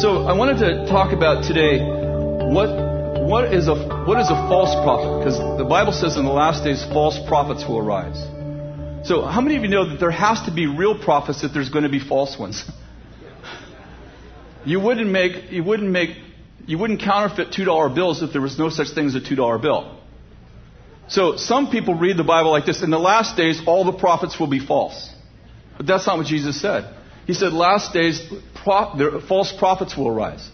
So I wanted to talk about today what what is a what is a false prophet? Because the Bible says in the last days false prophets will arise. So how many of you know that there has to be real prophets if there's going to be false ones? you wouldn't make you wouldn't make you wouldn't counterfeit two dollar bills if there was no such thing as a two dollar bill. So some people read the Bible like this: in the last days all the prophets will be false. But that's not what Jesus said. He said, last days, false prophets will arise.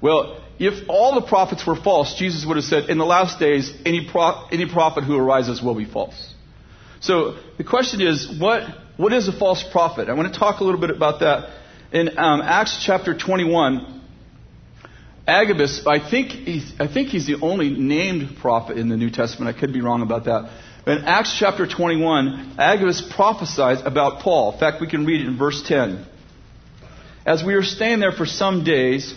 Well, if all the prophets were false, Jesus would have said, in the last days, any, pro- any prophet who arises will be false. So the question is, what, what is a false prophet? I want to talk a little bit about that. In um, Acts chapter 21, Agabus, I think, he's, I think he's the only named prophet in the New Testament. I could be wrong about that. In Acts chapter 21, Agabus prophesies about Paul. In fact, we can read it in verse 10. As we were staying there for some days,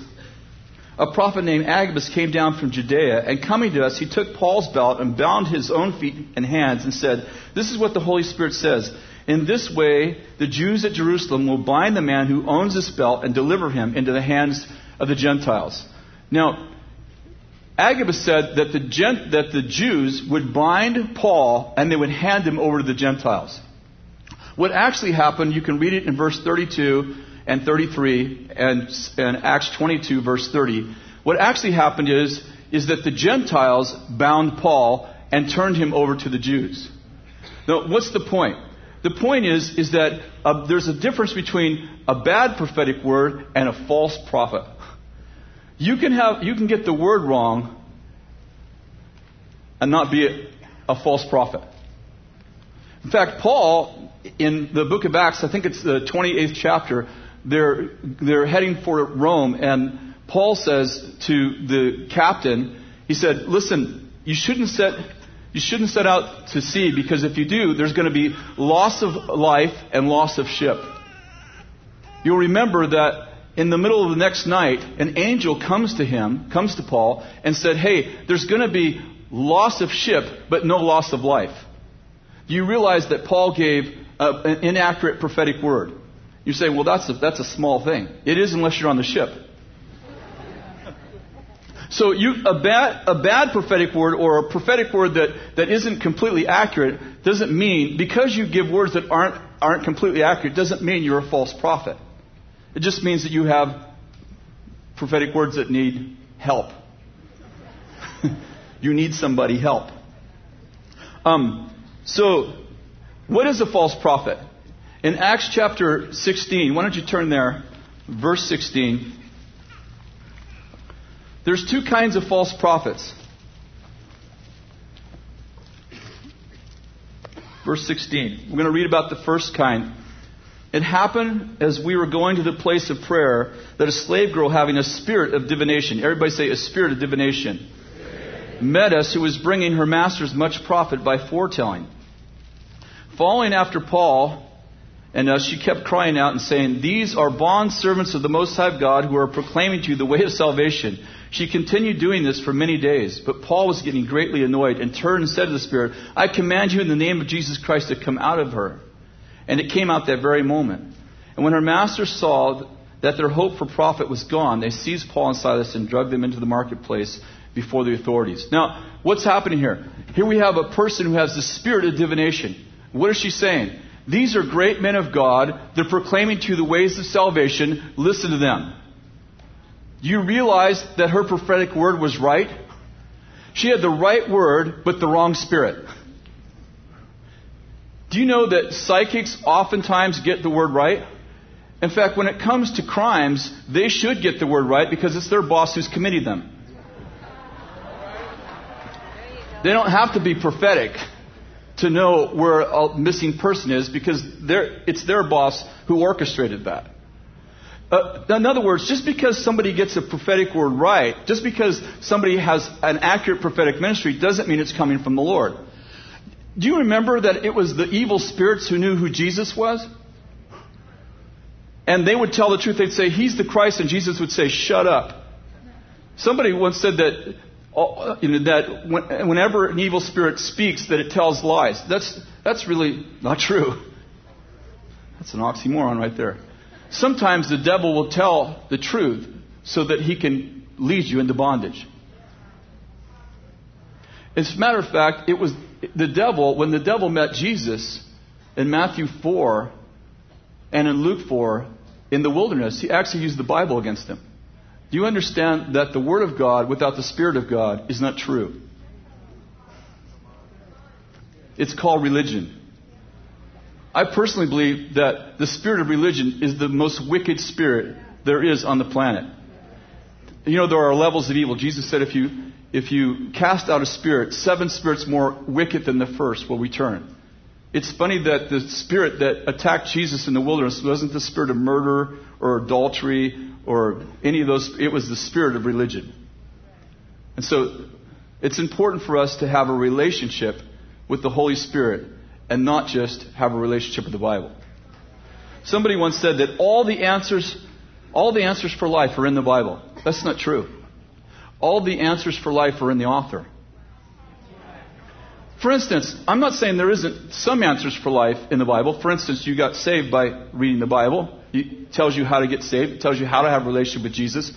a prophet named Agabus came down from Judea, and coming to us, he took Paul's belt and bound his own feet and hands and said, This is what the Holy Spirit says. In this way, the Jews at Jerusalem will bind the man who owns this belt and deliver him into the hands of the Gentiles. Now, Agabus said that the, gent, that the Jews would bind Paul and they would hand him over to the Gentiles. What actually happened, you can read it in verse 32 and 33 and, and Acts 22, verse 30. What actually happened is, is that the Gentiles bound Paul and turned him over to the Jews. Now, what's the point? The point is, is that uh, there's a difference between a bad prophetic word and a false prophet. You can have you can get the word wrong and not be a, a false prophet. In fact, Paul in the book of Acts, I think it's the 28th chapter, they're they're heading for Rome and Paul says to the captain, he said, "Listen, you shouldn't set you shouldn't set out to sea because if you do, there's going to be loss of life and loss of ship. You'll remember that in the middle of the next night, an angel comes to him, comes to Paul, and said, Hey, there's going to be loss of ship, but no loss of life. Do you realize that Paul gave a, an inaccurate prophetic word? You say, well, that's a, that's a small thing. It is unless you're on the ship. So you, a, bad, a bad prophetic word or a prophetic word that, that isn't completely accurate doesn't mean, because you give words that aren't, aren't completely accurate, doesn't mean you're a false prophet. It just means that you have prophetic words that need help. you need somebody help. Um, so, what is a false prophet? In Acts chapter 16, why don't you turn there, verse 16. There's two kinds of false prophets. Verse 16. We're going to read about the first kind. It happened as we were going to the place of prayer that a slave girl having a spirit of divination, everybody say a spirit of divination, met us who was bringing her masters much profit by foretelling. Following after Paul and us, she kept crying out and saying, These are bond servants of the Most High God who are proclaiming to you the way of salvation. She continued doing this for many days, but Paul was getting greatly annoyed and turned and said to the Spirit, I command you in the name of Jesus Christ to come out of her. And it came out that very moment. And when her master saw that their hope for profit was gone, they seized Paul and Silas and dragged them into the marketplace before the authorities. Now, what's happening here? Here we have a person who has the spirit of divination. What is she saying? These are great men of God. They're proclaiming to you the ways of salvation. Listen to them. Do you realize that her prophetic word was right? She had the right word, but the wrong spirit. Do you know that psychics oftentimes get the word right? In fact, when it comes to crimes, they should get the word right because it's their boss who's committed them. They don't have to be prophetic to know where a missing person is because it's their boss who orchestrated that. Uh, in other words, just because somebody gets a prophetic word right, just because somebody has an accurate prophetic ministry, doesn't mean it's coming from the Lord. Do you remember that it was the evil spirits who knew who Jesus was? And they would tell the truth. They'd say, He's the Christ, and Jesus would say, Shut up. Somebody once said that, you know, that whenever an evil spirit speaks, that it tells lies. That's, that's really not true. That's an oxymoron right there. Sometimes the devil will tell the truth. so that he can lead you into bondage. As a matter of fact, it was the devil, when the devil met Jesus in Matthew 4 and in Luke 4 in the wilderness, he actually used the Bible against him. Do you understand that the Word of God without the Spirit of God is not true? It's called religion. I personally believe that the spirit of religion is the most wicked spirit there is on the planet. You know, there are levels of evil. Jesus said if you, if you cast out a spirit, seven spirits more wicked than the first will return. It's funny that the spirit that attacked Jesus in the wilderness wasn't the spirit of murder or adultery or any of those, it was the spirit of religion. And so it's important for us to have a relationship with the Holy Spirit and not just have a relationship with the Bible. Somebody once said that all the answers, all the answers for life are in the Bible. That's not true. All the answers for life are in the author. For instance, I'm not saying there isn't some answers for life in the Bible. For instance, you got saved by reading the Bible. It tells you how to get saved. It tells you how to have a relationship with Jesus.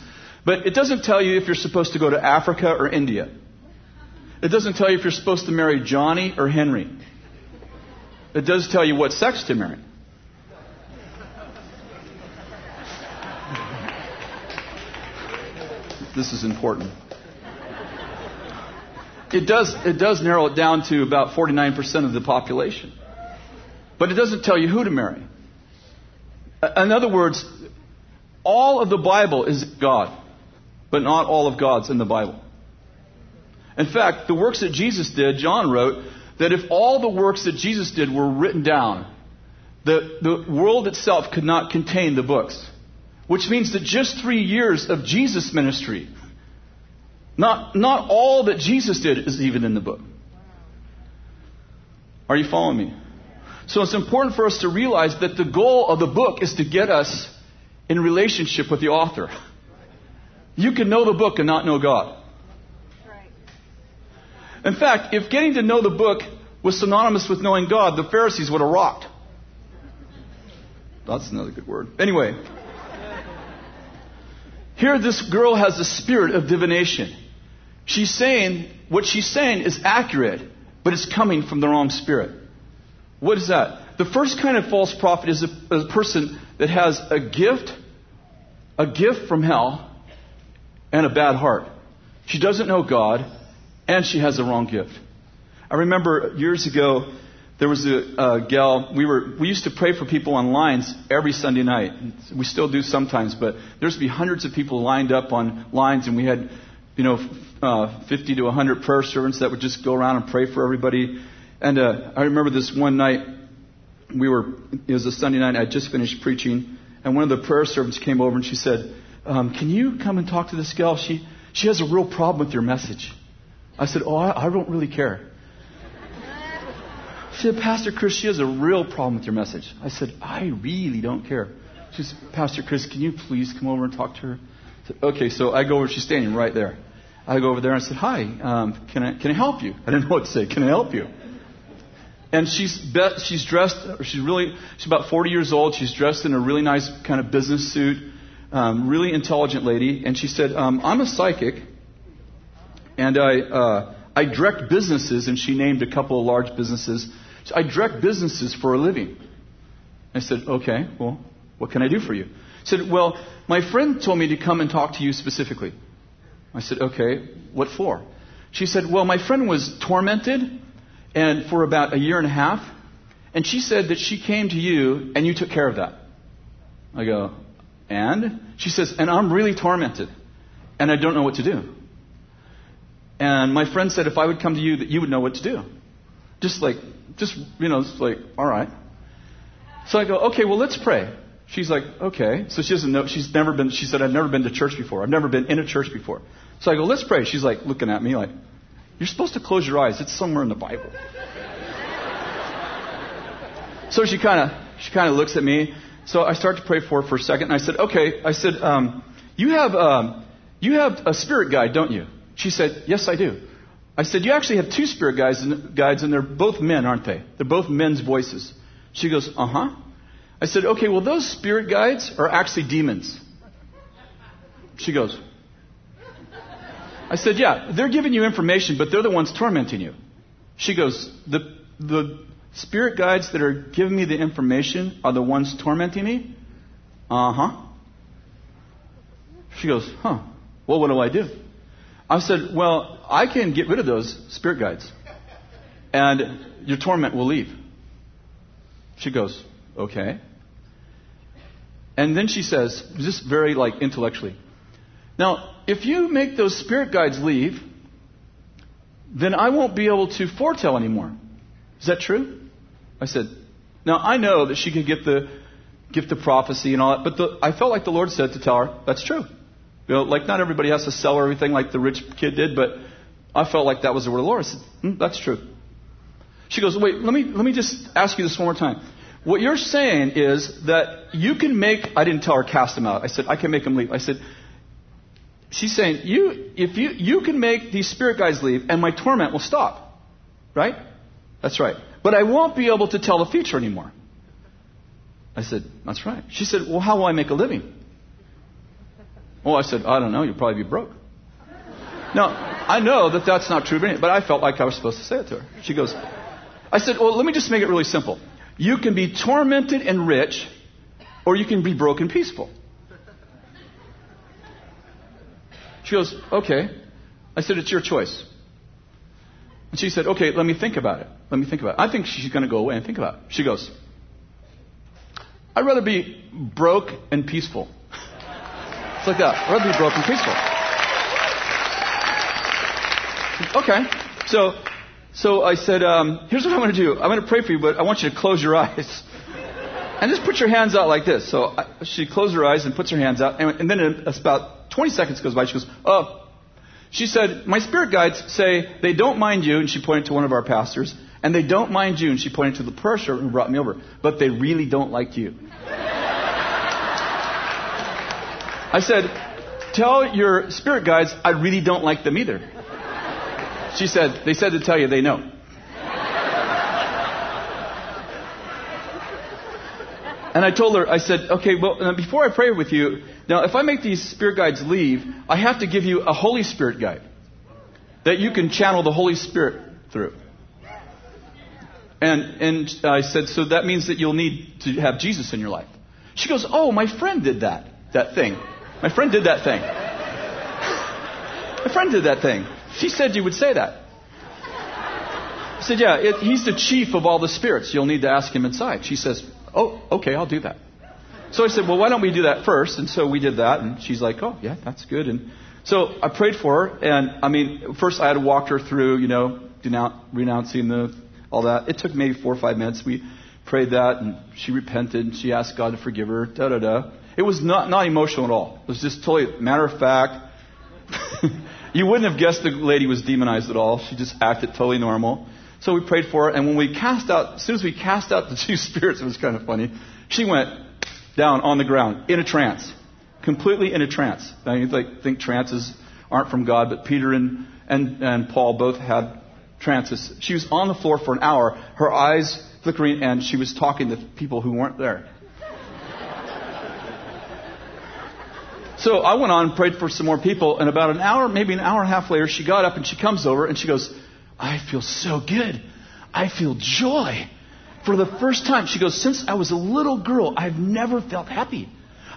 But it doesn't tell you if you're supposed to go to Africa or India. It doesn't tell you if you're supposed to marry Johnny or Henry. It does tell you what sex to marry. This is important. It does, it does narrow it down to about 49% of the population. But it doesn't tell you who to marry. In other words, all of the Bible is God, but not all of God's in the Bible. In fact, the works that Jesus did, John wrote, that if all the works that Jesus did were written down, the, the world itself could not contain the books. Which means that just three years of Jesus' ministry, not, not all that Jesus did is even in the book. Are you following me? So it's important for us to realize that the goal of the book is to get us in relationship with the author. You can know the book and not know God. In fact, if getting to know the book was synonymous with knowing God, the Pharisees would have rocked. That's another good word. Anyway, here this girl has the spirit of divination. She's saying, what she's saying is accurate, but it's coming from the wrong spirit. What is that? The first kind of false prophet is a, a person that has a gift, a gift from hell, and a bad heart. She doesn't know God, and she has the wrong gift. I remember years ago, there was a, gal. We were we used to pray for people on lines every Sunday night. We still do sometimes, but there's be hundreds of people lined up on lines, and we had, you know, uh, 50 to 100 prayer servants that would just go around and pray for everybody. And uh, I remember this one night, we were it was a Sunday night. I just finished preaching, and one of the prayer servants came over and she said, um, "Can you come and talk to this gal? She she has a real problem with your message." I said, Oh, I, I don't really care. Said, Pastor Chris, she has a real problem with your message. I said, I really don't care. She said, Pastor Chris, can you please come over and talk to her? I said, okay, so I go over, she's standing right there. I go over there and I said, Hi, um, can, I, can I help you? I didn't know what to say. Can I help you? And she's be- she's dressed, she's really, she's about 40 years old. She's dressed in a really nice kind of business suit, um, really intelligent lady. And she said, um, I'm a psychic and I, uh, I direct businesses, and she named a couple of large businesses. So I direct businesses for a living. I said, okay, well, what can I do for you? She said, well, my friend told me to come and talk to you specifically. I said, okay, what for? She said, well, my friend was tormented and for about a year and a half, and she said that she came to you and you took care of that. I go, and? She says, and I'm really tormented, and I don't know what to do. And my friend said if I would come to you, that you would know what to do. Just like, just, you know, it's like, all right. So I go, okay, well, let's pray. She's like, okay. So she doesn't know, she's never been, she said, I've never been to church before. I've never been in a church before. So I go, let's pray. She's like looking at me like, you're supposed to close your eyes. It's somewhere in the Bible. so she kind of, she kind of looks at me. So I start to pray for her for a second. And I said, okay. I said, um, you have, um, you have a spirit guide, don't you? She said, Yes, I do. I said, You actually have two spirit guides, guides, and they're both men, aren't they? They're both men's voices. She goes, Uh huh. I said, Okay, well, those spirit guides are actually demons. She goes, I said, Yeah, they're giving you information, but they're the ones tormenting you. She goes, The, the spirit guides that are giving me the information are the ones tormenting me? Uh huh. She goes, Huh. Well, what do I do? I said, Well, I can get rid of those spirit guides, and your torment will leave. She goes, Okay. And then she says, just very like intellectually, now, if you make those spirit guides leave, then I won't be able to foretell anymore. Is that true? I said, now I know that she could get the gift of prophecy and all that, but the, I felt like the Lord said to tell her, that's true. You know, like not everybody has to sell everything like the rich kid did, but I felt like that was the word of the Lord. I said, mm, that's true. She goes, wait, let me, let me just ask you this one more time. What you're saying is that you can make, I didn't tell her cast them out. I said, I can make them leave. I said, she's saying, you, if you, you can make these spirit guides leave and my torment will stop. Right? That's right. But I won't be able to tell the future anymore. I said, that's right. She said, well, how will I make a living? Well, I said, I don't know. You'll probably be broke. Now, I know that that's not true, but I felt like I was supposed to say it to her. She goes, I said, well, let me just make it really simple. You can be tormented and rich, or you can be broken peaceful. She goes, Okay. I said, It's your choice. And she said, Okay, let me think about it. Let me think about it. I think she's going to go away and think about it. She goes, I'd rather be broke and peaceful. It's like that. I'd be broke and peaceful. Okay. So, so I said, um, here's what I'm going to do. I'm going to pray for you, but I want you to close your eyes. And just put your hands out like this. So I, she closed her eyes and puts her hands out. And, and then it's about 20 seconds goes by. She goes, Oh. She said, My spirit guides say they don't mind you. And she pointed to one of our pastors. And they don't mind you. And she pointed to the servant who brought me over. But they really don't like you. I said, Tell your spirit guides I really don't like them either. She said, They said to tell you they know. And I told her, I said, okay, well, before I pray with you, now if I make these spirit guides leave, I have to give you a Holy Spirit guide that you can channel the Holy Spirit through. And, and I said, so that means that you'll need to have Jesus in your life. She goes, oh, my friend did that, that thing. My friend did that thing. my friend did that thing. She said you would say that. I said, yeah, it, he's the chief of all the spirits. You'll need to ask him inside. She says, Oh, okay, I'll do that. So I said, well, why don't we do that first? And so we did that, and she's like, oh, yeah, that's good. And so I prayed for her, and I mean, first I had to walk her through, you know, denounce, renouncing the all that. It took maybe four or five minutes. We prayed that, and she repented, and she asked God to forgive her. Da da da. It was not not emotional at all. It was just totally matter of fact. you wouldn't have guessed the lady was demonized at all. She just acted totally normal. So we prayed for her, and when we cast out, as soon as we cast out the two spirits, it was kind of funny. She went down on the ground in a trance, completely in a trance. Now you like, think trances aren't from God, but Peter and, and, and Paul both had trances. She was on the floor for an hour, her eyes flickering, and she was talking to people who weren't there. So I went on and prayed for some more people, and about an hour, maybe an hour and a half later, she got up and she comes over and she goes, I feel so good. I feel joy. For the first time, she goes, Since I was a little girl, I've never felt happy.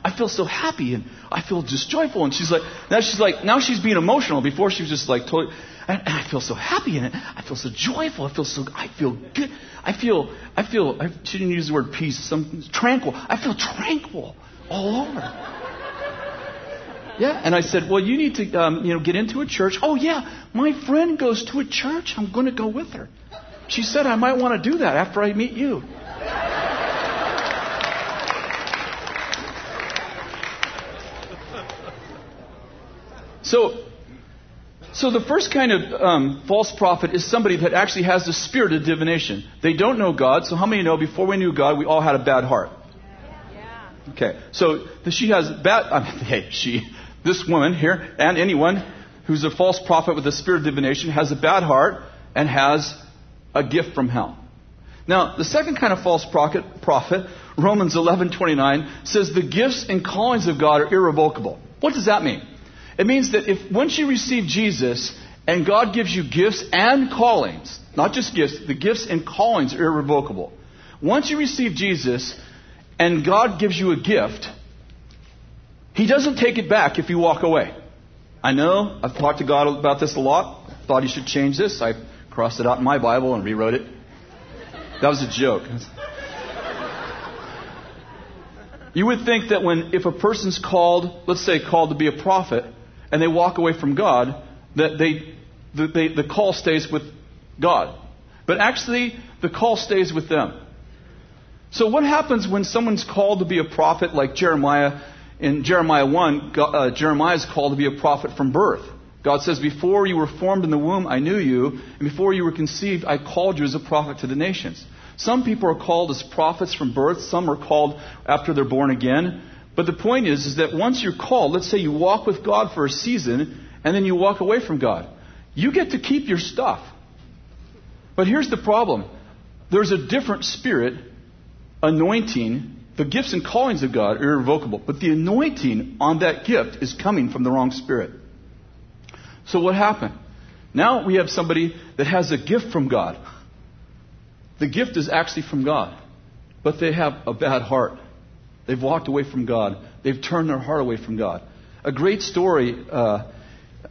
I feel so happy and I feel just joyful. And she's like, now she's like, now she's being emotional. Before she was just like totally, and, I feel so happy in it. I feel so joyful. I feel so, I feel good. I feel, I feel, I, she didn't use the word peace, some tranquil. I feel tranquil all over. Yeah, and I said, well, you need to, um, you know, get into a church. Oh yeah, my friend goes to a church. I'm going to go with her. She said I might want to do that after I meet you. So, so the first kind of um, false prophet is somebody that actually has the spirit of divination. They don't know God. So how many know before we knew God, we all had a bad heart? Okay, so she has bad. I mean, hey, she this woman here, and anyone who's a false prophet with a spirit of divination, has a bad heart and has a gift from hell. Now, the second kind of false prophet, prophet Romans 11:29 says the gifts and callings of God are irrevocable. What does that mean? It means that if once you receive Jesus and God gives you gifts and callings, not just gifts, the gifts and callings are irrevocable. Once you receive Jesus and God gives you a gift, He doesn't take it back if you walk away. I know, I've talked to God about this a lot. Thought He should change this. I crossed it out in my Bible and rewrote it. That was a joke. You would think that when, if a person's called, let's say called to be a prophet, and they walk away from God, that they, the, they, the call stays with God. But actually, the call stays with them. So what happens when someone's called to be a prophet like Jeremiah? In Jeremiah 1, God, uh, Jeremiah is called to be a prophet from birth. God says, Before you were formed in the womb, I knew you, and before you were conceived, I called you as a prophet to the nations. Some people are called as prophets from birth, some are called after they're born again. But the point is, is that once you're called, let's say you walk with God for a season, and then you walk away from God, you get to keep your stuff. But here's the problem there's a different spirit, anointing. The gifts and callings of God are irrevocable, but the anointing on that gift is coming from the wrong spirit. So what happened? Now we have somebody that has a gift from God. The gift is actually from God, but they have a bad heart. They've walked away from God. They've turned their heart away from God. A great story, uh,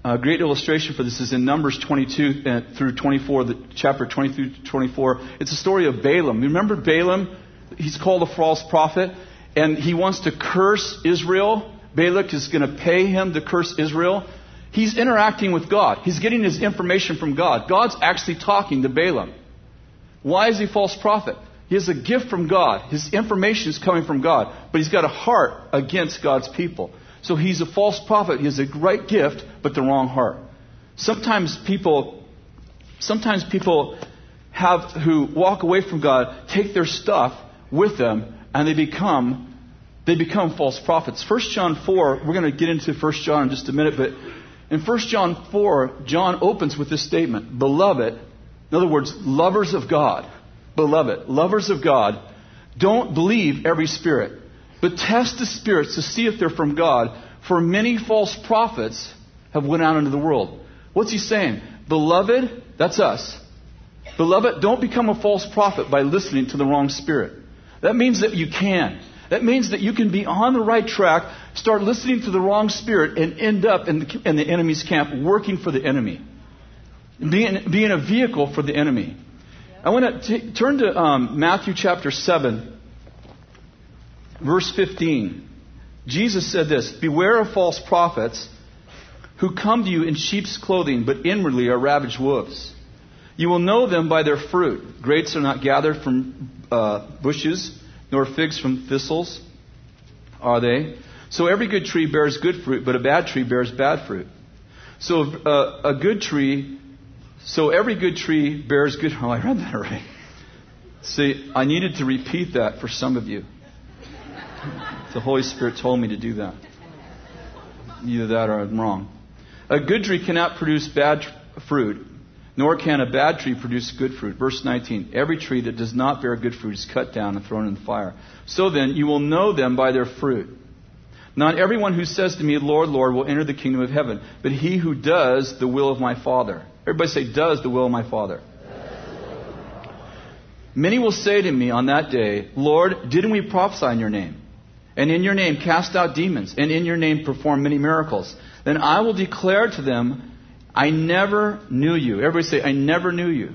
a great illustration for this is in Numbers 22 uh, through 24, the chapter 22 through 24. It's a story of Balaam. Remember Balaam? He's called a false prophet, and he wants to curse Israel. Balak is going to pay him to curse Israel. He's interacting with God. He's getting his information from God. God's actually talking to Balaam. Why is he a false prophet? He has a gift from God. His information is coming from God, but he's got a heart against God's people. So he's a false prophet. He has a great gift, but the wrong heart. Sometimes people, sometimes people have who walk away from God take their stuff with them, and they become they become false prophets. 1 John 4, we're going to get into 1 John in just a minute, but in 1 John 4, John opens with this statement Beloved, in other words, lovers of God, beloved, lovers of God, don't believe every spirit, but test the spirits to see if they're from God, for many false prophets have went out into the world. What's he saying? Beloved, that's us. Beloved, don't become a false prophet by listening to the wrong spirit. That means that you can. That means that you can be on the right track, start listening to the wrong spirit, and end up in the, in the enemy's camp working for the enemy being, being a vehicle for the enemy. I want to turn to um, Matthew chapter 7, verse 15. Jesus said this Beware of false prophets who come to you in sheep's clothing, but inwardly are ravaged wolves. You will know them by their fruit. Grapes are not gathered from uh, bushes, nor figs from thistles, are they? So every good tree bears good fruit, but a bad tree bears bad fruit. So uh, a good tree so every good tree bears good. Oh, I read that already. See, I needed to repeat that for some of you. The Holy Spirit told me to do that. Either that or I'm wrong. A good tree cannot produce bad fruit, nor can a bad tree produce good fruit. Verse 19 Every tree that does not bear good fruit is cut down and thrown in the fire. So then, you will know them by their fruit. Not everyone who says to me, Lord, Lord, will enter the kingdom of heaven, but he who does the will of my Father. Everybody say, does the will of my Father. Many will say to me on that day, Lord, didn't we prophesy in your name? And in your name cast out demons, and in your name perform many miracles? Then I will declare to them, I never knew you. Everybody say, I never knew you.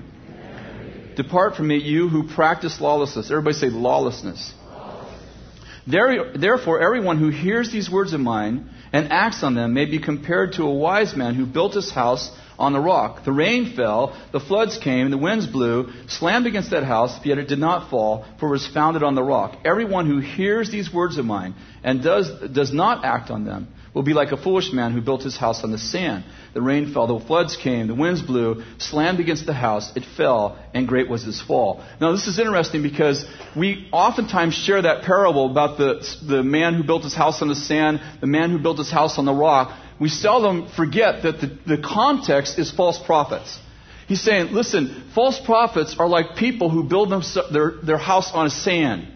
Depart from me, you who practice lawlessness. Everybody say, lawlessness. lawlessness. Therefore, everyone who hears these words of mine and acts on them may be compared to a wise man who built his house on the rock. The rain fell, the floods came, the winds blew, slammed against that house, yet it did not fall, for it was founded on the rock. Everyone who hears these words of mine and does, does not act on them will be like a foolish man who built his house on the sand. The rain fell, the floods came, the winds blew, slammed against the house, it fell, and great was its fall. Now, this is interesting because we oftentimes share that parable about the, the man who built his house on the sand, the man who built his house on the rock we seldom forget that the, the context is false prophets. He's saying, listen, false prophets are like people who build them, their, their house on a sand.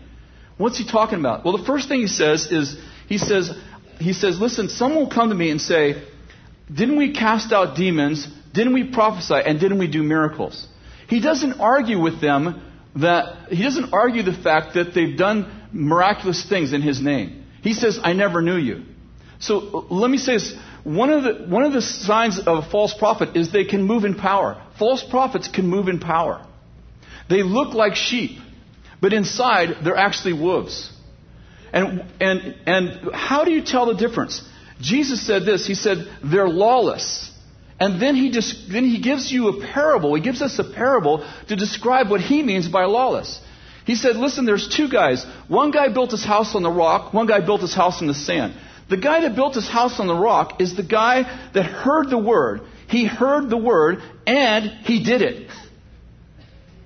What's he talking about? Well, the first thing he says is, he says, he says, listen, someone will come to me and say, didn't we cast out demons? Didn't we prophesy? And didn't we do miracles? He doesn't argue with them that, he doesn't argue the fact that they've done miraculous things in his name. He says, I never knew you. So let me say this. One of, the, one of the signs of a false prophet is they can move in power. False prophets can move in power. They look like sheep, but inside they're actually wolves. And, and, and how do you tell the difference? Jesus said this. He said, they're lawless. And then he, just, then he gives you a parable. He gives us a parable to describe what he means by lawless. He said, listen, there's two guys. One guy built his house on the rock, one guy built his house in the sand. The guy that built his house on the rock is the guy that heard the word. He heard the word and he did it.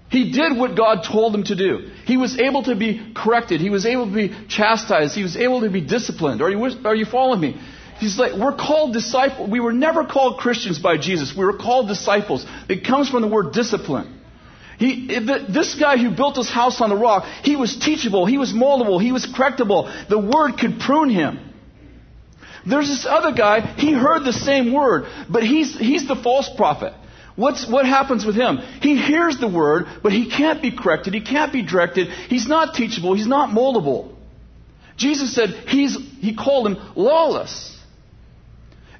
He did what God told him to do. He was able to be corrected. He was able to be chastised. He was able to be disciplined. Are you, are you following me? He's like, we're called disciples. We were never called Christians by Jesus. We were called disciples. It comes from the word discipline. He, this guy who built his house on the rock, he was teachable, he was moldable, he was correctable. The word could prune him. There's this other guy, he heard the same word, but he's, he's the false prophet. What's, what happens with him? He hears the word, but he can't be corrected, he can't be directed, he's not teachable, he's not moldable. Jesus said he's, he called him lawless.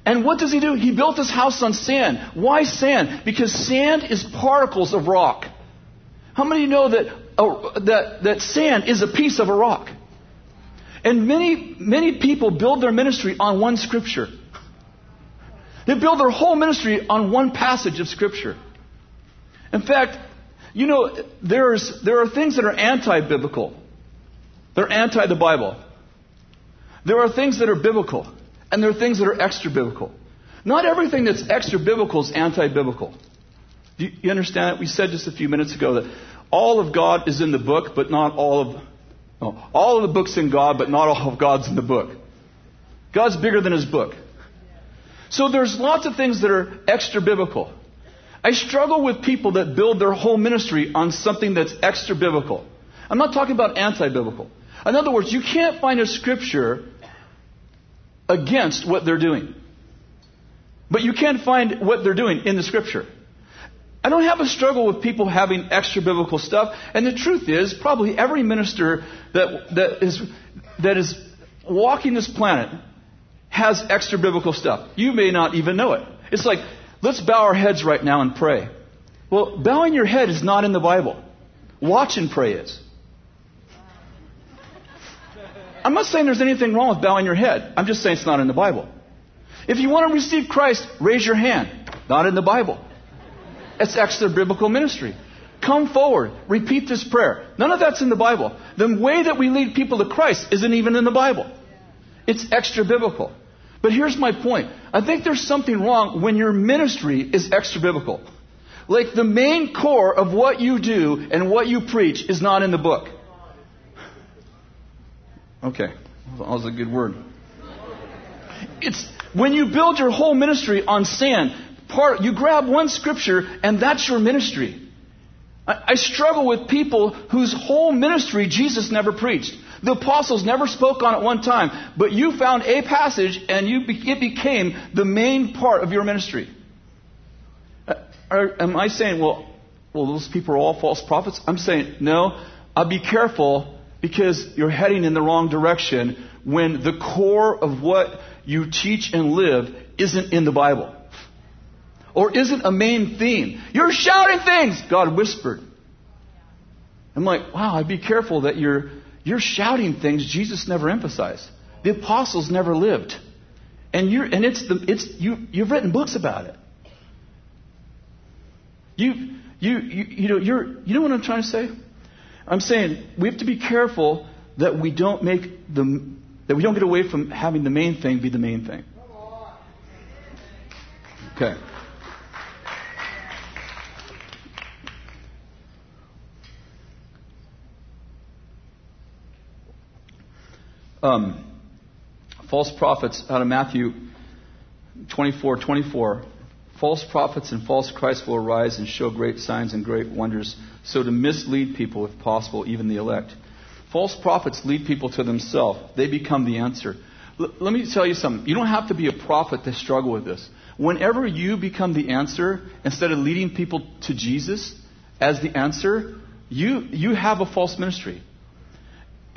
And what does he do? He built his house on sand. Why sand? Because sand is particles of rock. How many of you know that, uh, that, that sand is a piece of a rock? And many, many people build their ministry on one scripture. They build their whole ministry on one passage of scripture. In fact, you know, there's, there are things that are anti biblical, they're anti the Bible. There are things that are biblical. And there are things that are extra biblical. Not everything that's extra biblical is anti biblical. Do you, understand that? We said just a few minutes ago that all of God is in the book, but not all of. No, all of the book's in God, but not all of God's in the book. God's bigger than his book. So there's lots of things that are extra biblical. I struggle with people that build their whole ministry on something that's extra biblical. I'm not talking about anti biblical. In other words, you can't find a scripture against what they're doing. But you can't find what they're doing in the scripture. I don't have a struggle with people having extra biblical stuff. And the truth is, probably every minister that, that, is, that is walking this planet has extra biblical stuff. You may not even know it. It's like, let's bow our heads right now and pray. Well, bowing your head is not in the Bible. Watch and pray is. I'm not saying there's anything wrong with bowing your head. I'm just saying it's not in the Bible. If you want to receive Christ, raise your hand. Not in the Bible. It's extra biblical ministry. Come forward. Repeat this prayer. None of that's in the Bible. The way that we lead people to Christ isn't even in the Bible. It's extra biblical. But here's my point. I think there's something wrong when your ministry is extra biblical. Like the main core of what you do and what you preach is not in the book. Okay, that was a good word. It's when you build your whole ministry on sand, part you grab one scripture and that's your ministry. I, I struggle with people whose whole ministry Jesus never preached. The apostles never spoke on it one time, but you found a passage and you, it became the main part of your ministry. Uh, am I saying, well, well, those people are all false prophets? I'm saying, no, I'll be careful because you're heading in the wrong direction when the core of what you teach and live isn't in the Bible. Or isn't a main theme. You're shouting things, God whispered. I'm like, wow, I'd be careful that you're, you're shouting things Jesus never emphasized. The apostles never lived. And you're, and it's the, it's, you, you've written books about it. You, you, you, you know, you're, you know what I'm trying to say? I'm saying we have to be careful that we don't make the that we don't get away from having the main thing be the main thing. Okay. Um, false prophets out of Matthew 24 24 False prophets and false Christs will arise and show great signs and great wonders, so to mislead people, if possible, even the elect. False prophets lead people to themselves. They become the answer. L- let me tell you something. You don't have to be a prophet to struggle with this. Whenever you become the answer, instead of leading people to Jesus as the answer, you, you have a false ministry.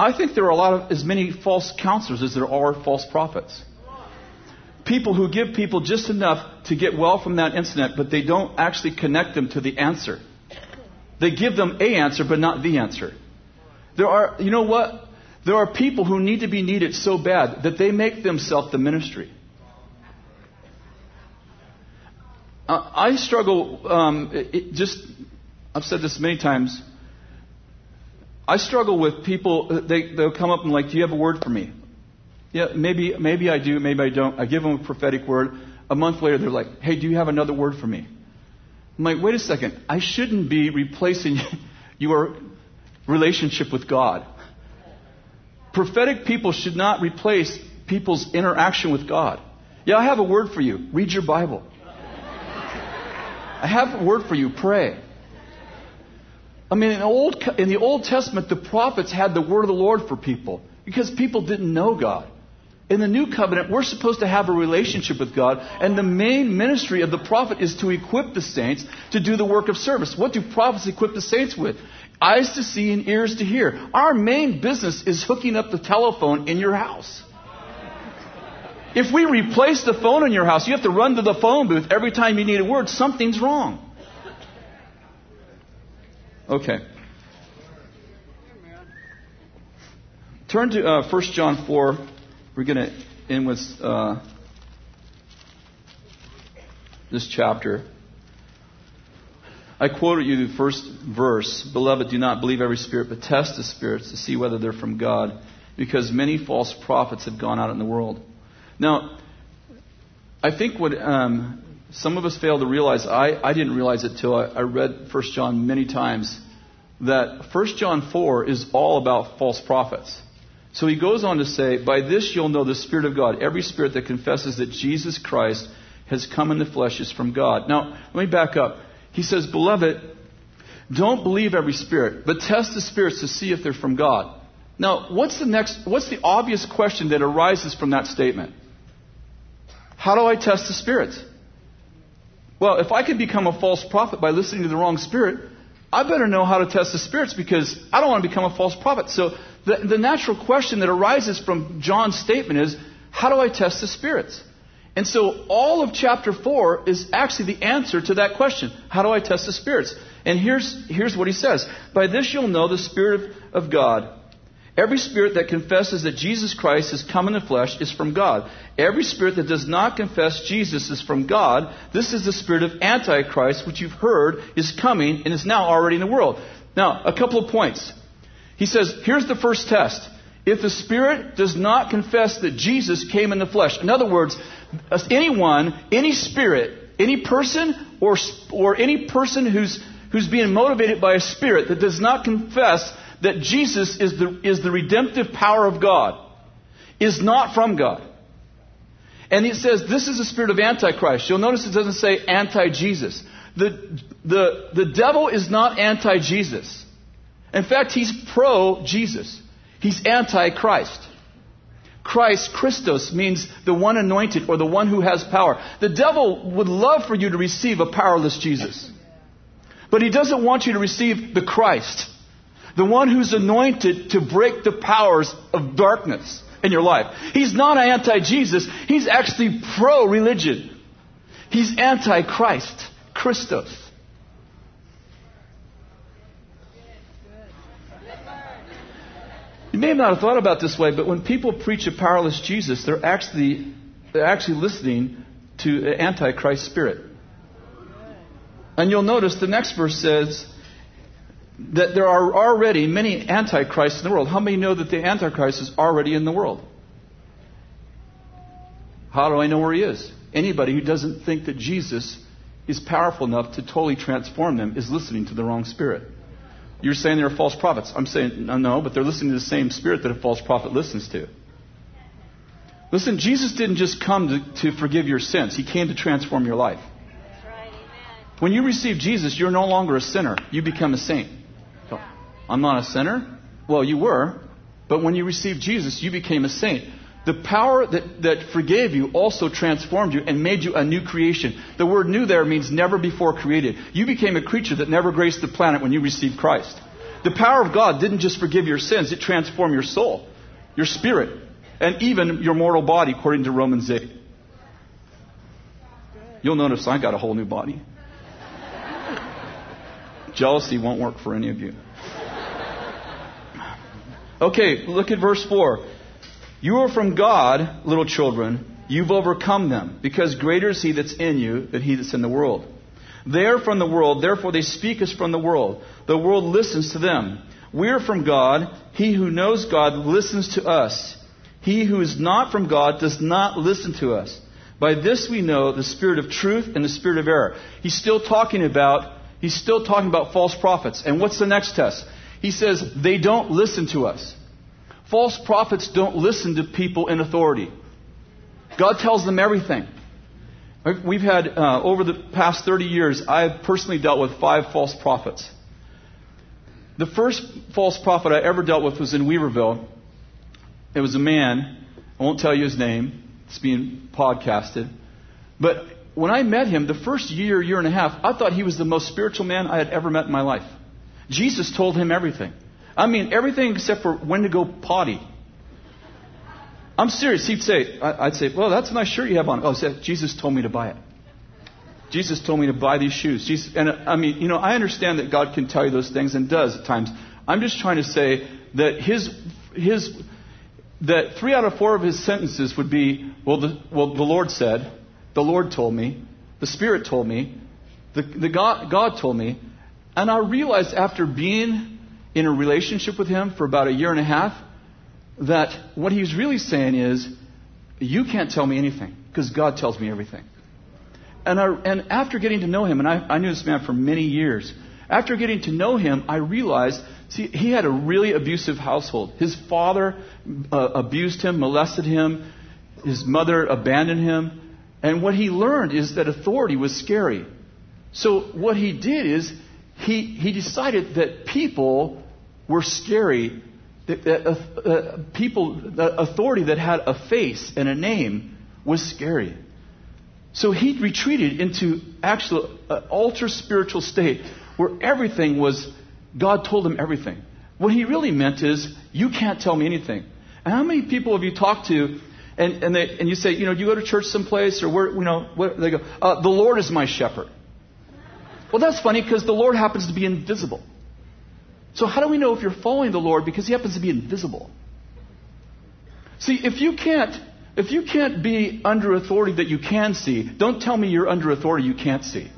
I think there are a lot of as many false counselors as there are false prophets. People who give people just enough to get well from that incident, but they don't actually connect them to the answer. They give them a answer, but not the answer. There are, you know what? There are people who need to be needed so bad that they make themselves the ministry. Uh, I struggle, um, it, just, I've said this many times. I struggle with people, uh, they, they'll come up and like, do you have a word for me? Yeah, maybe, maybe I do, maybe I don't. I give them a prophetic word. A month later, they're like, hey, do you have another word for me? I'm like, wait a second. I shouldn't be replacing your relationship with God. Prophetic people should not replace people's interaction with God. Yeah, I have a word for you. Read your Bible. I have a word for you. Pray. I mean, in the, Old, in the Old Testament, the prophets had the word of the Lord for people because people didn't know God. In the New Covenant, we're supposed to have a relationship with God, and the main ministry of the prophet is to equip the saints to do the work of service. What do prophets equip the saints with? Eyes to see and ears to hear. Our main business is hooking up the telephone in your house. If we replace the phone in your house, you have to run to the phone booth every time you need a word. Something's wrong. Okay. Turn to uh, 1 John 4. We're going to end with uh, this chapter. I quoted you the first verse Beloved, do not believe every spirit, but test the spirits to see whether they're from God, because many false prophets have gone out in the world. Now, I think what um, some of us fail to realize, I, I didn't realize it till I, I read 1 John many times, that 1 John 4 is all about false prophets. So he goes on to say, By this you'll know the Spirit of God. Every spirit that confesses that Jesus Christ has come in the flesh is from God. Now, let me back up. He says, Beloved, don't believe every spirit, but test the spirits to see if they're from God. Now, what's the next, what's the obvious question that arises from that statement? How do I test the spirits? Well, if I could become a false prophet by listening to the wrong spirit, I better know how to test the spirits because I don't want to become a false prophet. So the, the natural question that arises from John's statement is, how do I test the spirits? And so all of chapter 4 is actually the answer to that question. How do I test the spirits? And here's, here's what he says. By this you'll know the Spirit of God. Every spirit that confesses that Jesus Christ has come in the flesh is from God. Every spirit that does not confess Jesus is from God. This is the spirit of Antichrist, which you've heard is coming and is now already in the world. Now, a couple of points. He says, here's the first test. If the Spirit does not confess that Jesus came in the flesh, in other words, anyone, any spirit, any person, or, or any person who's, who's being motivated by a spirit that does not confess that Jesus is the, is the redemptive power of God, is not from God. And it says this is the spirit of Antichrist. You'll notice it doesn't say anti Jesus. The, the, the devil is not anti Jesus. In fact, he's pro Jesus. He's anti Christ. Christ, Christos, means the one anointed or the one who has power. The devil would love for you to receive a powerless Jesus. But he doesn't want you to receive the Christ, the one who's anointed to break the powers of darkness in your life. He's not anti Jesus, he's actually pro religion. He's anti Christ, Christos. You may not have thought about this way, but when people preach a powerless Jesus, they're actually, they're actually listening to an antichrist spirit. And you'll notice the next verse says that there are already many antichrists in the world. How many know that the antichrist is already in the world? How do I know where he is? Anybody who doesn't think that Jesus is powerful enough to totally transform them is listening to the wrong spirit. You're saying they're false prophets. I'm saying, no, but they're listening to the same spirit that a false prophet listens to. Listen, Jesus didn't just come to, to forgive your sins, He came to transform your life. Right, when you receive Jesus, you're no longer a sinner. You become a saint. I'm not a sinner. Well, you were. But when you received Jesus, you became a saint. The power that, that forgave you also transformed you and made you a new creation. The word new there means never before created. You became a creature that never graced the planet when you received Christ. The power of God didn't just forgive your sins, it transformed your soul, your spirit, and even your mortal body, according to Romans 8. You'll notice I got a whole new body. Jealousy won't work for any of you. Okay, look at verse 4. You are from God, little children. You've overcome them, because greater is He that's in you than He that's in the world. They are from the world, therefore they speak as from the world. The world listens to them. We are from God. He who knows God listens to us. He who is not from God does not listen to us. By this we know the spirit of truth and the spirit of error. He's still talking about he's still talking about false prophets. And what's the next test? He says they don't listen to us. False prophets don't listen to people in authority. God tells them everything. We've had, uh, over the past 30 years, I've personally dealt with five false prophets. The first false prophet I ever dealt with was in Weaverville. It was a man. I won't tell you his name. It's being podcasted. But when I met him, the first year, year and a half, I thought he was the most spiritual man I had ever met in my life. Jesus told him everything. I mean, everything except for when to go potty. I'm serious. He'd say, I'd say, well, that's a nice shirt you have on. Oh, said, Jesus told me to buy it. Jesus told me to buy these shoes. Jesus, and uh, I mean, you know, I understand that God can tell you those things and does at times. I'm just trying to say that his, his, that three out of four of his sentences would be, well, the, well, the Lord said, the Lord told me, the Spirit told me, the, the God, God told me. And I realized after being in a relationship with him for about a year and a half, that what he's really saying is, you can't tell me anything because God tells me everything. And, I, and after getting to know him, and I, I knew this man for many years, after getting to know him, I realized, see, he had a really abusive household. His father uh, abused him, molested him, his mother abandoned him, and what he learned is that authority was scary. So what he did is he, he decided that people were scary that, uh, uh, people, the authority that had a face and a name was scary. So he retreated into actual uh, ultra spiritual state where everything was God told him everything. What he really meant is you can't tell me anything. And how many people have you talked to and, and, they, and you say, you know, do you go to church someplace or where, you know, where, they go, uh, the Lord is my shepherd. Well, that's funny because the Lord happens to be invisible. So, how do we know if you're following the Lord? Because He happens to be invisible. See, if you can't, if you can't be under authority that you can see, don't tell me you're under authority you can't see.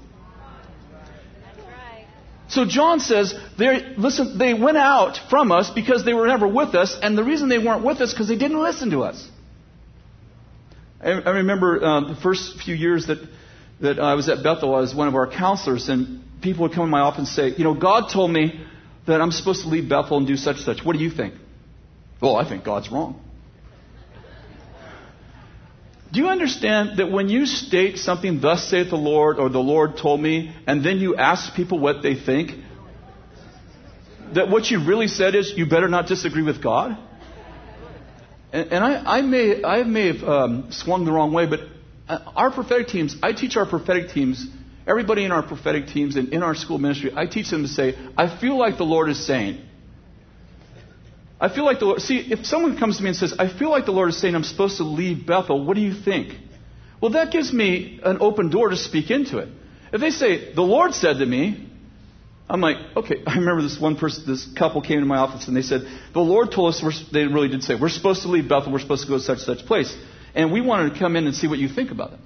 So John says, listen, they went out from us because they were never with us, and the reason they weren't with us because they didn't listen to us. I, I remember uh, the first few years that that I was at Bethel, I was one of our counselors, and people would come in my office and say, you know, God told me that I'm supposed to leave Bethel and do such and such. What do you think? Well, I think God's wrong. Do you understand that when you state something, thus saith the Lord, or the Lord told me, and then you ask people what they think, that what you really said is, you better not disagree with God? And, and I, I, may, I may have um, swung the wrong way, but Uh, our prophetic teams, I teach our prophetic teams Everybody in our prophetic teams and in our school ministry, I teach them to say, I feel like the Lord is saying. I feel like the Lord. See, if someone comes to me and says, I feel like the Lord is saying I'm supposed to leave Bethel, what do you think? Well, that gives me an open door to speak into it. If they say, the Lord said to me, I'm like, okay. I remember this one person, this couple came to my office and they said, the Lord told us, they really did say, we're supposed to leave Bethel, we're supposed to go to such such place. And we wanted to come in and see what you think about it.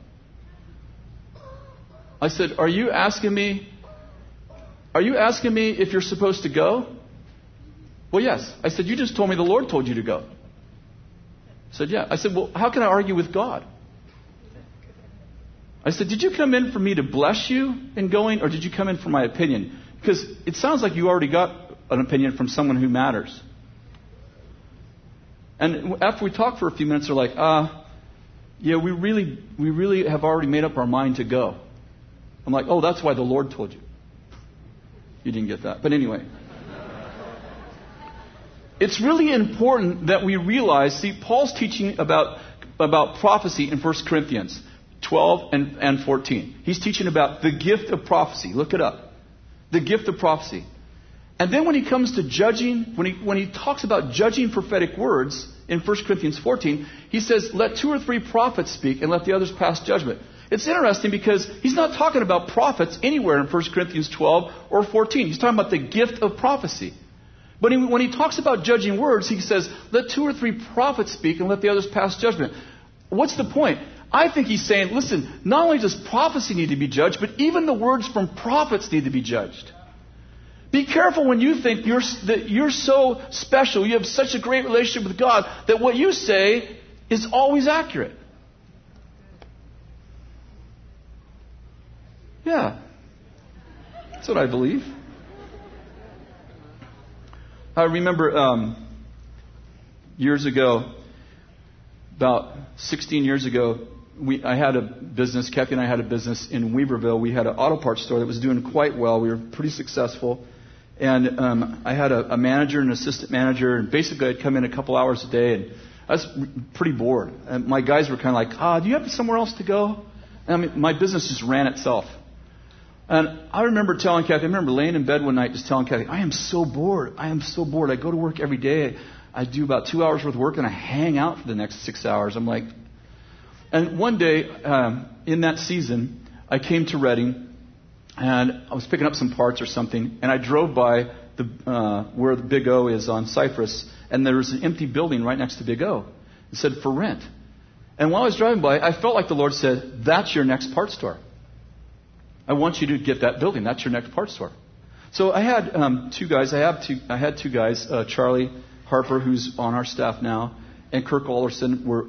I said, Are you asking me? Are you asking me if you're supposed to go? Well, yes. I said, You just told me the Lord told you to go. I said, Yeah. I said, Well, how can I argue with God? I said, Did you come in for me to bless you in going, or did you come in for my opinion? Because it sounds like you already got an opinion from someone who matters. And after we talked for a few minutes, they're like, uh, yeah, we really, we really have already made up our mind to go. I'm like, oh, that's why the Lord told you. You didn't get that. But anyway. it's really important that we realize, see, Paul's teaching about, about prophecy in 1 Corinthians 12 and, and 14. He's teaching about the gift of prophecy. Look it up. The gift of prophecy. And then when he comes to judging, when he, when he talks about judging prophetic words in 1 Corinthians 14, he says, let two or three prophets speak and let the others pass judgment. It's interesting because he's not talking about prophets anywhere in 1 Corinthians 12 or 14. He's talking about the gift of prophecy. But he, when he talks about judging words, he says, let two or three prophets speak and let the others pass judgment. What's the point? I think he's saying, listen, not only does prophecy need to be judged, but even the words from prophets need to be judged. Be careful when you think you're, that you're so special, you have such a great relationship with God, that what you say is always accurate. Yeah. That's what I believe. I remember um, years ago, about 16 years ago, we, I had a business, Kathy and I had a business in Weaverville. We had an auto parts store that was doing quite well. We were pretty successful. And um, I had a, a manager and an assistant manager, and basically I'd come in a couple hours a day, and I was pretty bored. And my guys were kind of like, ah, do you have somewhere else to go? And I mean, my business just ran itself. And I remember telling Kathy, I remember laying in bed one night just telling Kathy, I am so bored. I am so bored. I go to work every day. I do about two hours worth of work and I hang out for the next six hours. I'm like, and one day um, in that season, I came to Redding and I was picking up some parts or something, and I drove by the, uh, where the Big O is on Cypress, and there was an empty building right next to Big O. It said for rent. And while I was driving by, I felt like the Lord said, That's your next part store. I want you to get that building. That's your next part store. So I had um, two guys. I have two. I had two guys. Uh, Charlie Harper, who's on our staff now, and Kirk Alderson. Were,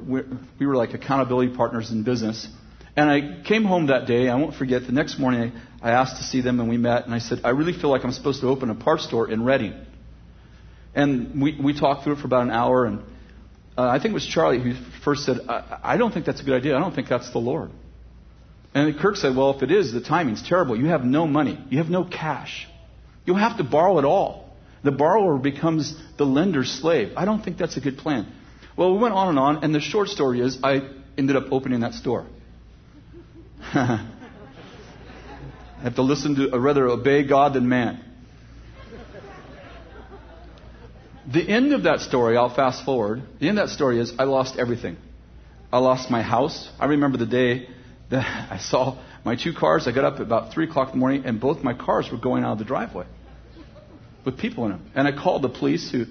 we were like accountability partners in business. And I came home that day. I won't forget. The next morning, I asked to see them, and we met. And I said, I really feel like I'm supposed to open a parts store in Redding. And we we talked through it for about an hour. And uh, I think it was Charlie who first said, I, I don't think that's a good idea. I don't think that's the Lord. And Kirk said, Well, if it is, the timing's terrible. You have no money, you have no cash. You'll have to borrow it all. The borrower becomes the lender's slave. I don't think that's a good plan. Well, we went on and on, and the short story is I ended up opening that store. I have to listen to, or rather, obey God than man. The end of that story, I'll fast forward. The end of that story is I lost everything. I lost my house. I remember the day that I saw my two cars. I got up at about 3 o'clock in the morning, and both my cars were going out of the driveway with people in them. And I called the police, who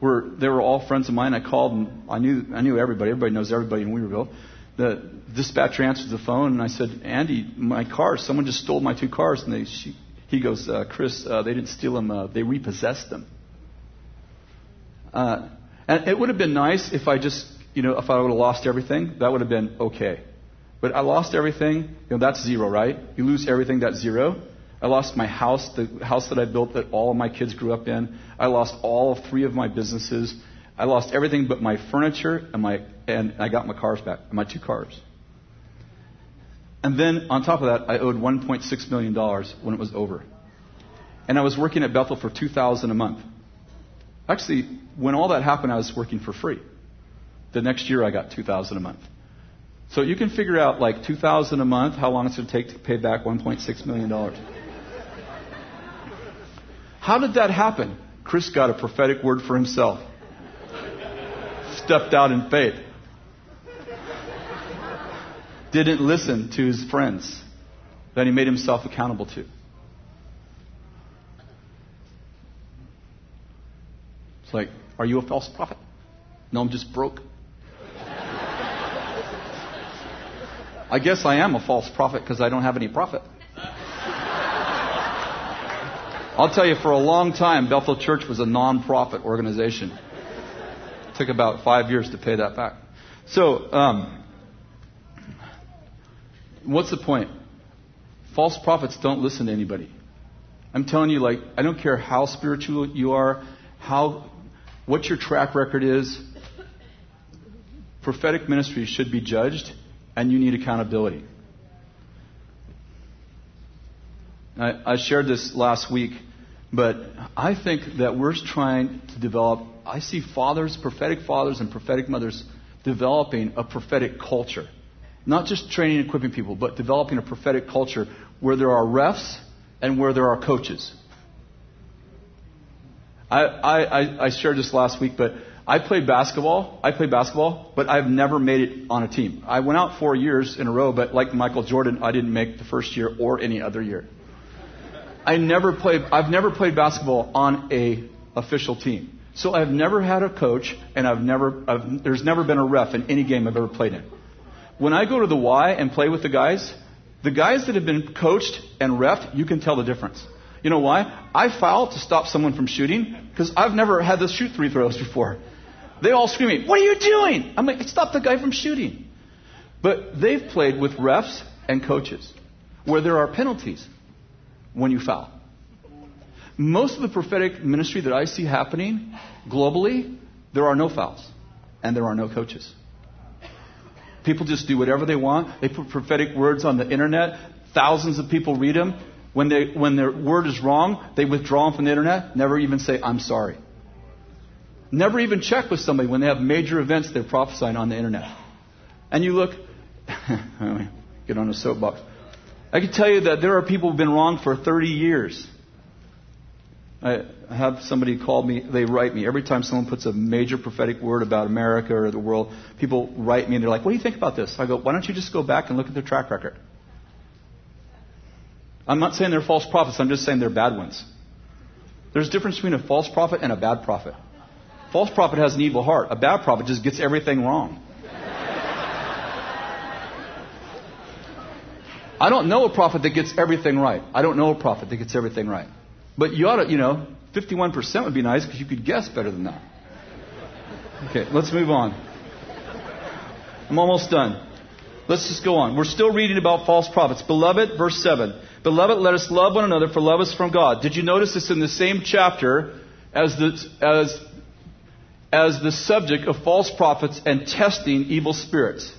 were they were all friends of mine. I called, them. I knew I knew everybody. Everybody knows everybody in Weaverville. The dispatcher answers the phone, and I said, "Andy, my cars. Someone just stole my two cars." And they, she, he goes, uh, "Kris, uh, they didn't steal them. Uh, they repossessed them." Uh, and it would have been nice if I just, you know, if I would have lost everything. That would have been okay. But I lost everything. You know, that's zero, right? You lose everything, that's zero. I lost my house, the house that I built that all of my kids grew up in. I lost all three of my businesses. I lost everything but my furniture and my and I got my cars back, my two cars. And then on top of that, I owed 1.6 million dollars when it was over. And I was working at Bethel for 2,000 a month. Actually, when all that happened, I was working for free. The next year, I got 2,000 a month. So you can figure out like 2000 a month, how long it's going to take to pay back 1.6 million dollars. How did that happen? Kris got a prophetic word for himself. Stepped out in faith. Didn't listen to his friends that he made himself accountable to. It's like, are you a false prophet? No, I'm just broke. I guess I am a false prophet because I don't have any profit. I'll tell you, for a long time, Bethel Church was a non-profit organization. Took about five years to pay that back. So, um, what's the point? False prophets don't listen to anybody. I'm telling you, like, I don't care how spiritual you are, how, what your track record is. Prophetic ministry should be judged and you need accountability. I, I shared this last week But I think that we're trying to develop, I see fathers, prophetic fathers, and prophetic mothers developing a prophetic culture. Not just training and equipping people, but developing a prophetic culture where there are refs and where there are coaches. I, I, I shared this last week, but I played basketball. I played basketball, but I've never made it on a team. I went out four years in a row, but like Michael Jordan, I didn't make the first year or any other year. I never played. I've never played basketball on a official team. So I've never had a coach, and I've never. I've, there's never been a ref in any game I've ever played in. When I go to the Y and play with the guys, the guys that have been coached and ref, you can tell the difference. You know why? I foul to stop someone from shooting because I've never had to shoot three throws before. They all screaming, What are you doing? I'm like, Stop the guy from shooting. But they've played with refs and coaches where there are penalties when you foul. Most of the prophetic ministry that I see happening globally, there are no fouls and there are no coaches. People just do whatever they want. They put prophetic words on the internet. Thousands of people read them. When, they, when their word is wrong, they withdraw them from the internet. Never even say, I'm sorry. Never even check with somebody when they have major events they're prophesying on the internet. And you look, get on a soapbox. I can tell you that there are people who've been wrong for 30 years. I have somebody call me, they write me. Every time someone puts a major prophetic word about America or the world, people write me and they're like, What do you think about this? I go, Why don't you just go back and look at their track record? I'm not saying they're false prophets, I'm just saying they're bad ones. There's a difference between a false prophet and a bad prophet. False prophet has an evil heart. A bad prophet just gets everything wrong. I don't know a prophet that gets everything right. I don't know a prophet that gets everything right. But you ought to, you know, 51% would be nice because you could guess better than that. Okay, let's move on. I'm almost done. Let's just go on. We're still reading about false prophets. Beloved, verse 7. Beloved, let us love one another, for love is from God. Did you notice this in the same chapter as the, as, as the subject of false prophets and testing evil spirits?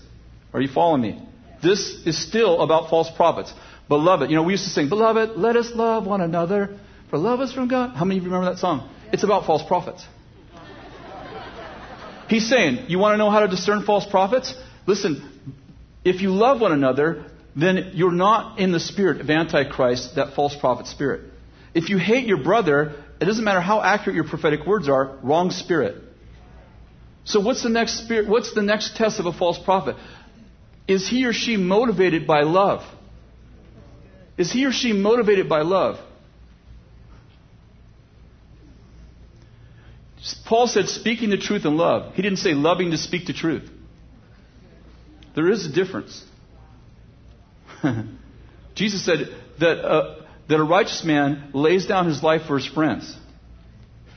Are you following me? This is still about false prophets. Beloved, you know, we used to sing, Beloved, let us love one another, for love is from God. How many of you remember that song? It's about false prophets. He's saying, You want to know how to discern false prophets? Listen, if you love one another, then you're not in the spirit of Antichrist, that false prophet spirit. If you hate your brother, it doesn't matter how accurate your prophetic words are, wrong spirit. So what's the next spirit, what's the next test of a false prophet? Is he or she motivated by love? Is he or she motivated by love? Paul said speaking the truth in love. He didn't say loving to speak the truth. There is a difference. Jesus said that, uh, that a righteous man lays down his life for his friends.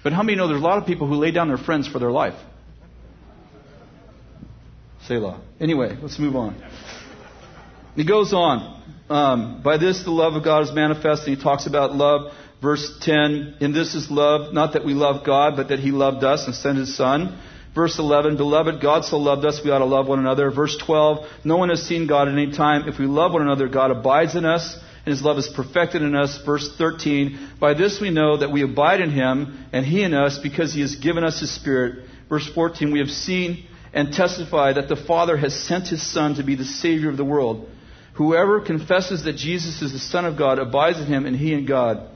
But how many know there's a lot of people who lay down their friends for their life? Selah. Anyway, let's move on. He goes on. Um, By this the love of God is manifest, and he talks about love Verse 10, in this is love, not that we love God, but that He loved us and sent His Son. Verse 11, beloved, God so loved us, we ought to love one another. Verse 12, no one has seen God at any time. If we love one another, God abides in us, and His love is perfected in us. Verse 13, by this we know that we abide in Him, and He in us, because He has given us His Spirit. Verse 14, we have seen and testify that the Father has sent His Son to be the Savior of the world. Whoever confesses that Jesus is the Son of God abides in Him, and He in God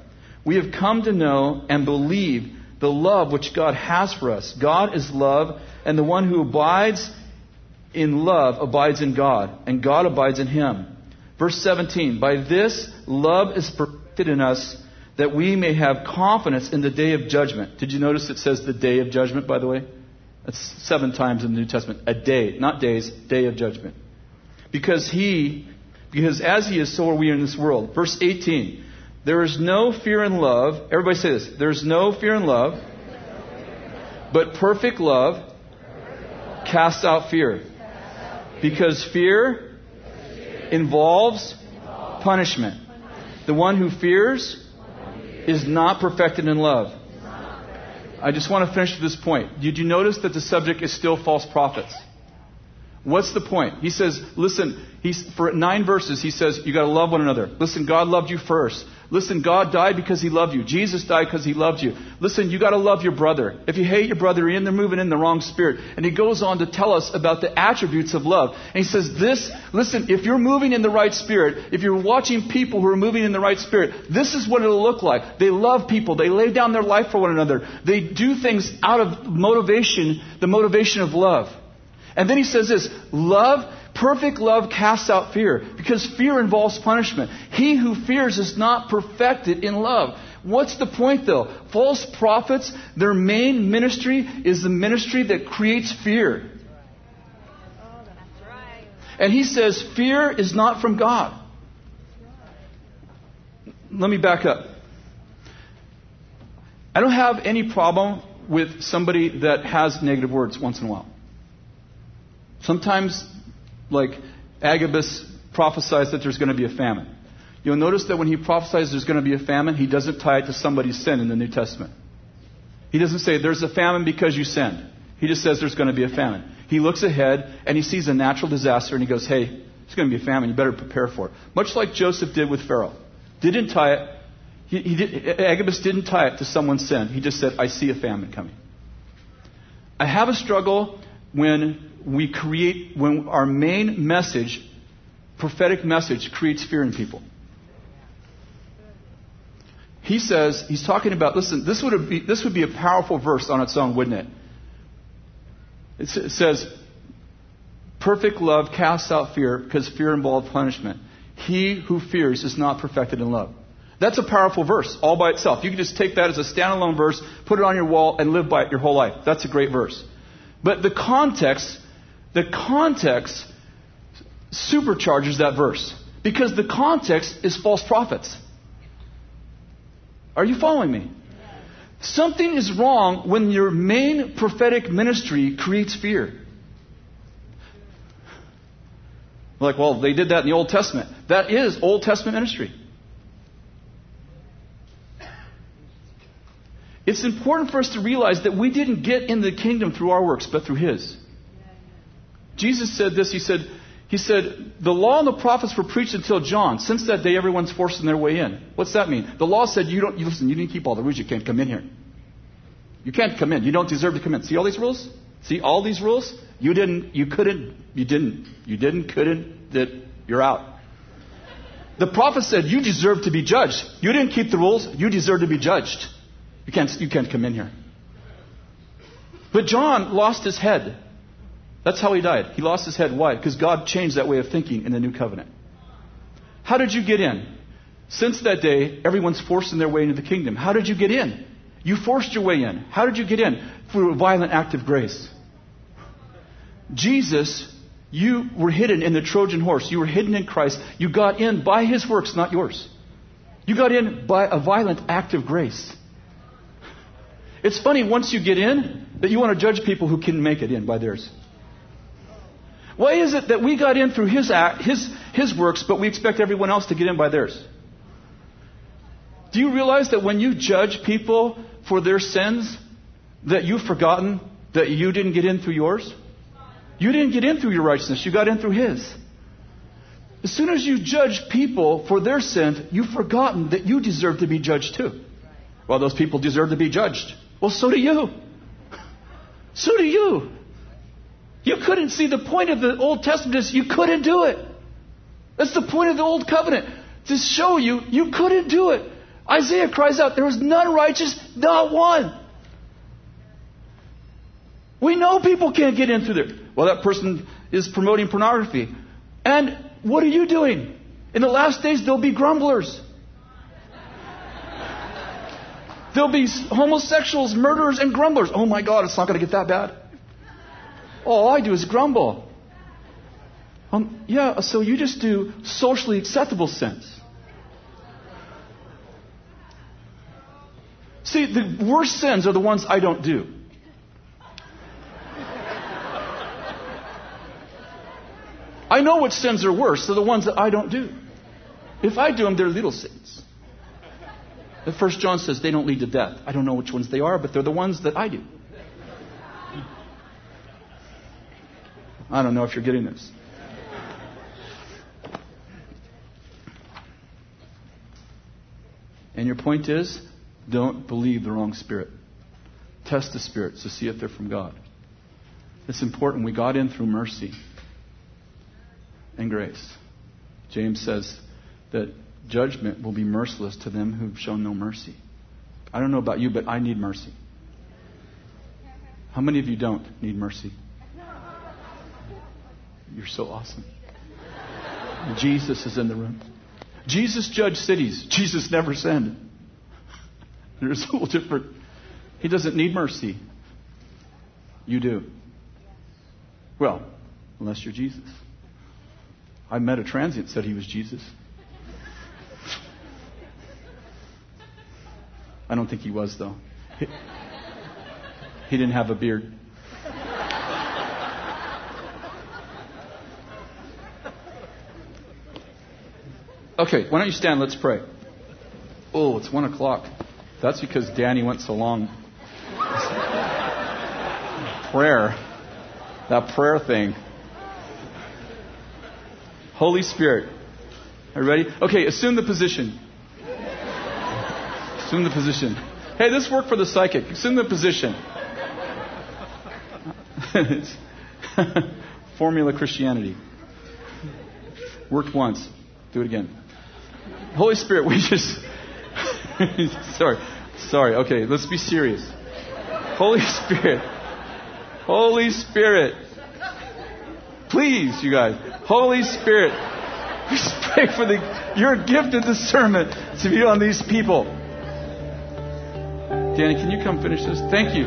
we have come to know and believe the love which God has for us. God is love, and the one who abides in love abides in God, and God abides in him. Verse 17 By this love is perfected in us, that we may have confidence in the day of judgment. Did you notice it says the day of judgment, by the way? That's seven times in the New Testament. A day, not days, day of judgment. Because he, because as he is, so are we in this world. Verse 18 there is no fear in love. Everybody say this. There's no fear in love, but perfect love casts out fear. Because fear involves punishment. The one who fears is not perfected in love. I just want to finish with this point. Did you notice that the subject is still false prophets? What's the point? He says, listen, he's, for nine verses, he says, you gotta love one another. Listen, God loved you first. Listen, God died because He loved you. Jesus died because He loved you. Listen, you gotta love your brother. If you hate your brother, you're in there moving in the wrong spirit. And He goes on to tell us about the attributes of love. And He says this, listen, if you're moving in the right spirit, if you're watching people who are moving in the right spirit, this is what it'll look like. They love people. They lay down their life for one another. They do things out of motivation, the motivation of love. And then He says this, love Perfect love casts out fear because fear involves punishment. He who fears is not perfected in love. What's the point though? False prophets, their main ministry is the ministry that creates fear. And he says fear is not from God. Let me back up. I don't have any problem with somebody that has negative words once in a while. Sometimes like Agabus prophesies that there's going to be a famine. You'll notice that when he prophesies there's going to be a famine, he doesn't tie it to somebody's sin in the New Testament. He doesn't say there's a famine because you sinned. He just says there's going to be a famine. He looks ahead and he sees a natural disaster and he goes, hey, there's going to be a famine. You better prepare for it. Much like Joseph did with Pharaoh. Didn't tie it. He, he did, Agabus didn't tie it to someone's sin. He just said, I see a famine coming. I have a struggle when we create, when our main message, prophetic message, creates fear in people. He says, he's talking about, listen, this would, be, this would be a powerful verse on its own, wouldn't it? It says, perfect love casts out fear because fear involves punishment. He who fears is not perfected in love. That's a powerful verse all by itself. You can just take that as a standalone verse, put it on your wall, and live by it your whole life. That's a great verse. But the context the context supercharges that verse because the context is false prophets. Are you following me? Something is wrong when your main prophetic ministry creates fear. Like, well, they did that in the Old Testament. That is Old Testament ministry. It's important for us to realize that we didn't get in the kingdom through our works, but through His. Jesus said this. He said, he said, the law and the prophets were preached until John. Since that day, everyone's forcing their way in. What's that mean? The law said, you don't, you listen, you didn't keep all the rules. You can't come in here. You can't come in. You don't deserve to come in. See all these rules? See all these rules? You didn't, you couldn't, you didn't, you didn't, couldn't, that you're out. The prophet said, you deserve to be judged. You didn't keep the rules. You deserve to be judged. You can't, you can't come in here. But John lost his head. That's how he died. He lost his head. Why? Because God changed that way of thinking in the new covenant. How did you get in? Since that day, everyone's forcing their way into the kingdom. How did you get in? You forced your way in. How did you get in? Through a violent act of grace. Jesus, you were hidden in the Trojan horse. You were hidden in Christ. You got in by his works, not yours. You got in by a violent act of grace. It's funny once you get in that you want to judge people who can make it in by theirs. Why is it that we got in through his, act, his, his works, but we expect everyone else to get in by theirs? Do you realize that when you judge people for their sins, that you've forgotten that you didn't get in through yours? You didn't get in through your righteousness, you got in through his. As soon as you judge people for their sins, you've forgotten that you deserve to be judged too. Well, those people deserve to be judged. Well, so do you. So do you. You couldn't see the point of the Old Testament you couldn't do it. That's the point of the Old Covenant. To show you you couldn't do it. Isaiah cries out, there was none righteous, not one. We know people can't get in through there. Well, that person is promoting pornography. And what are you doing? In the last days, there'll be grumblers. There'll be homosexuals, murderers, and grumblers. Oh my God, it's not going to get that bad. All I do is grumble. Um, yeah, so you just do socially acceptable sins. See, the worst sins are the ones I don't do. I know which sins are worse. They're the ones that I don't do. If I do them, they're little sins. The first John says they don't lead to death. I don't know which ones they are, but they're the ones that I do. I don't know if you're getting this. And your point is don't believe the wrong spirit. Test the spirits to see if they're from God. It's important. We got in through mercy and grace. James says that judgment will be merciless to them who've shown no mercy. I don't know about you, but I need mercy. How many of you don't need mercy? You're so awesome. Jesus is in the room. Jesus judged cities. Jesus never sinned. There's a little different. He doesn't need mercy. You do. Well, unless you're Jesus. I met a transient said he was Jesus. I don't think he was, though. He, he didn't have a beard. Okay, why don't you stand? Let's pray. Oh, it's one o'clock. That's because Danny went so long. prayer. That prayer thing. Holy Spirit. Are you ready? Okay, assume the position. Assume the position. Hey, this worked for the psychic. Assume the position. Formula Christianity. Worked once. Do it again. Holy Spirit, we just. sorry. Sorry. Okay, let's be serious. Holy Spirit. Holy Spirit. Please, you guys. Holy Spirit. We pray for the, your gifted discernment to be on these people. Danny, can you come finish this? Thank you.